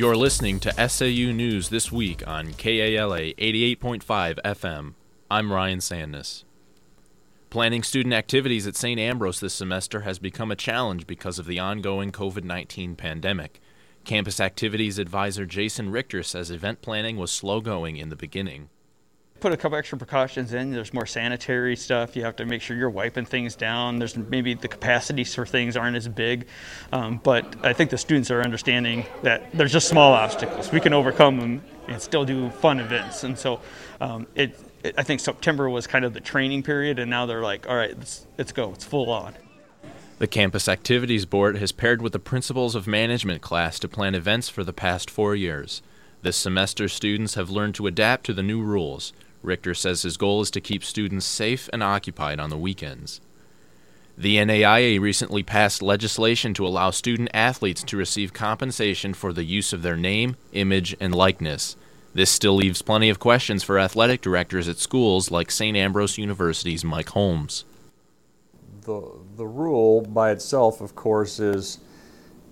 You're listening to SAU News This Week on KALA 88.5 FM. I'm Ryan Sandness. Planning student activities at St. Ambrose this semester has become a challenge because of the ongoing COVID 19 pandemic. Campus Activities Advisor Jason Richter says event planning was slow going in the beginning put a couple extra precautions in. There's more sanitary stuff. You have to make sure you're wiping things down. There's maybe the capacities for things aren't as big, um, but I think the students are understanding that there's just small obstacles. We can overcome them and still do fun events. And so, um, it, it, I think September was kind of the training period, and now they're like, all right, let's, let's go. It's full on. The Campus Activities Board has paired with the Principles of Management class to plan events for the past four years. This semester, students have learned to adapt to the new rules, Richter says his goal is to keep students safe and occupied on the weekends. The NAIA recently passed legislation to allow student athletes to receive compensation for the use of their name, image, and likeness. This still leaves plenty of questions for athletic directors at schools like St. Ambrose University's Mike Holmes. The, the rule by itself, of course, is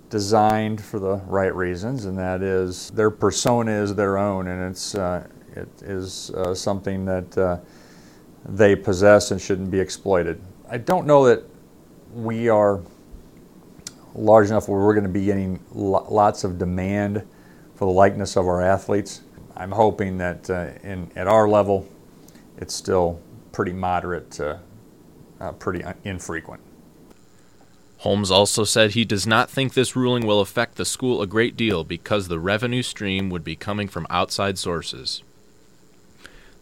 designed for the right reasons, and that is their persona is their own, and it's uh, it is uh, something that uh, they possess and shouldn't be exploited. I don't know that we are large enough where we're going to be getting lots of demand for the likeness of our athletes. I'm hoping that uh, in, at our level, it's still pretty moderate to uh, pretty infrequent. Holmes also said he does not think this ruling will affect the school a great deal because the revenue stream would be coming from outside sources.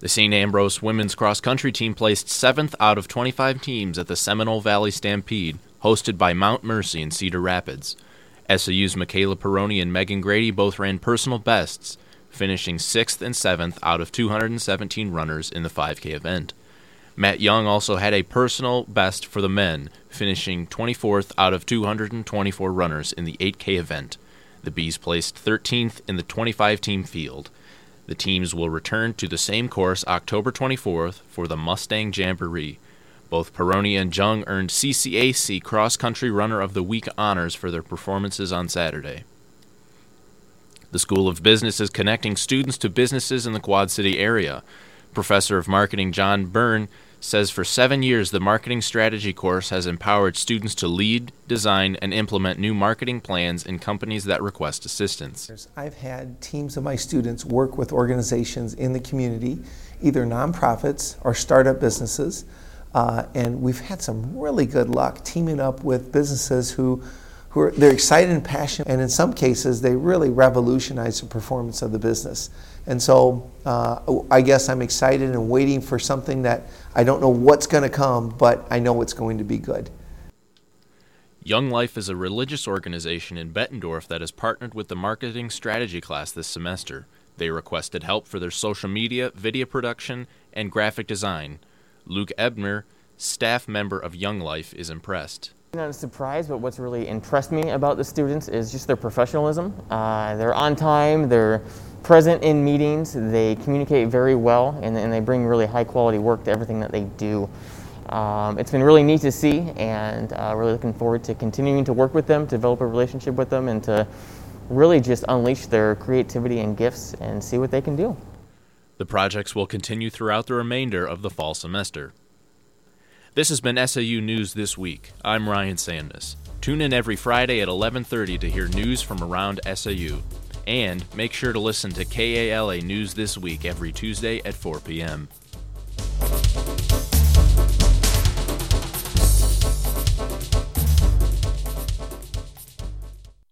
The St. Ambrose women's cross country team placed seventh out of 25 teams at the Seminole Valley Stampede, hosted by Mount Mercy in Cedar Rapids. SAU's Michaela Peroni and Megan Grady both ran personal bests, finishing sixth and seventh out of 217 runners in the 5K event. Matt Young also had a personal best for the men, finishing 24th out of 224 runners in the 8K event. The Bees placed 13th in the 25 team field. The teams will return to the same course October 24th for the Mustang Jamboree. Both Peroni and Young earned CCAC Cross Country Runner of the Week honors for their performances on Saturday. The School of Business is connecting students to businesses in the Quad City area. Professor of Marketing John Byrne says for seven years the marketing strategy course has empowered students to lead, design, and implement new marketing plans in companies that request assistance. I've had teams of my students work with organizations in the community, either nonprofits or startup businesses, uh, and we've had some really good luck teaming up with businesses who who are they're excited and passionate, and in some cases they really revolutionize the performance of the business. And so uh, I guess I'm excited and waiting for something that I don't know what's going to come, but I know it's going to be good. Young Life is a religious organization in Bettendorf that has partnered with the marketing strategy class this semester. They requested help for their social media, video production, and graphic design. Luke Ebner, staff member of Young Life, is impressed. Not a surprise, but what's really impressed me about the students is just their professionalism. Uh, they're on time, they're present in meetings, they communicate very well, and, and they bring really high quality work to everything that they do. Um, it's been really neat to see, and uh, really looking forward to continuing to work with them, develop a relationship with them, and to really just unleash their creativity and gifts and see what they can do. The projects will continue throughout the remainder of the fall semester. This has been SAU News This Week. I'm Ryan Sandus. Tune in every Friday at 11:30 to hear news from around SAU. And make sure to listen to KALA News This Week every Tuesday at 4 p.m.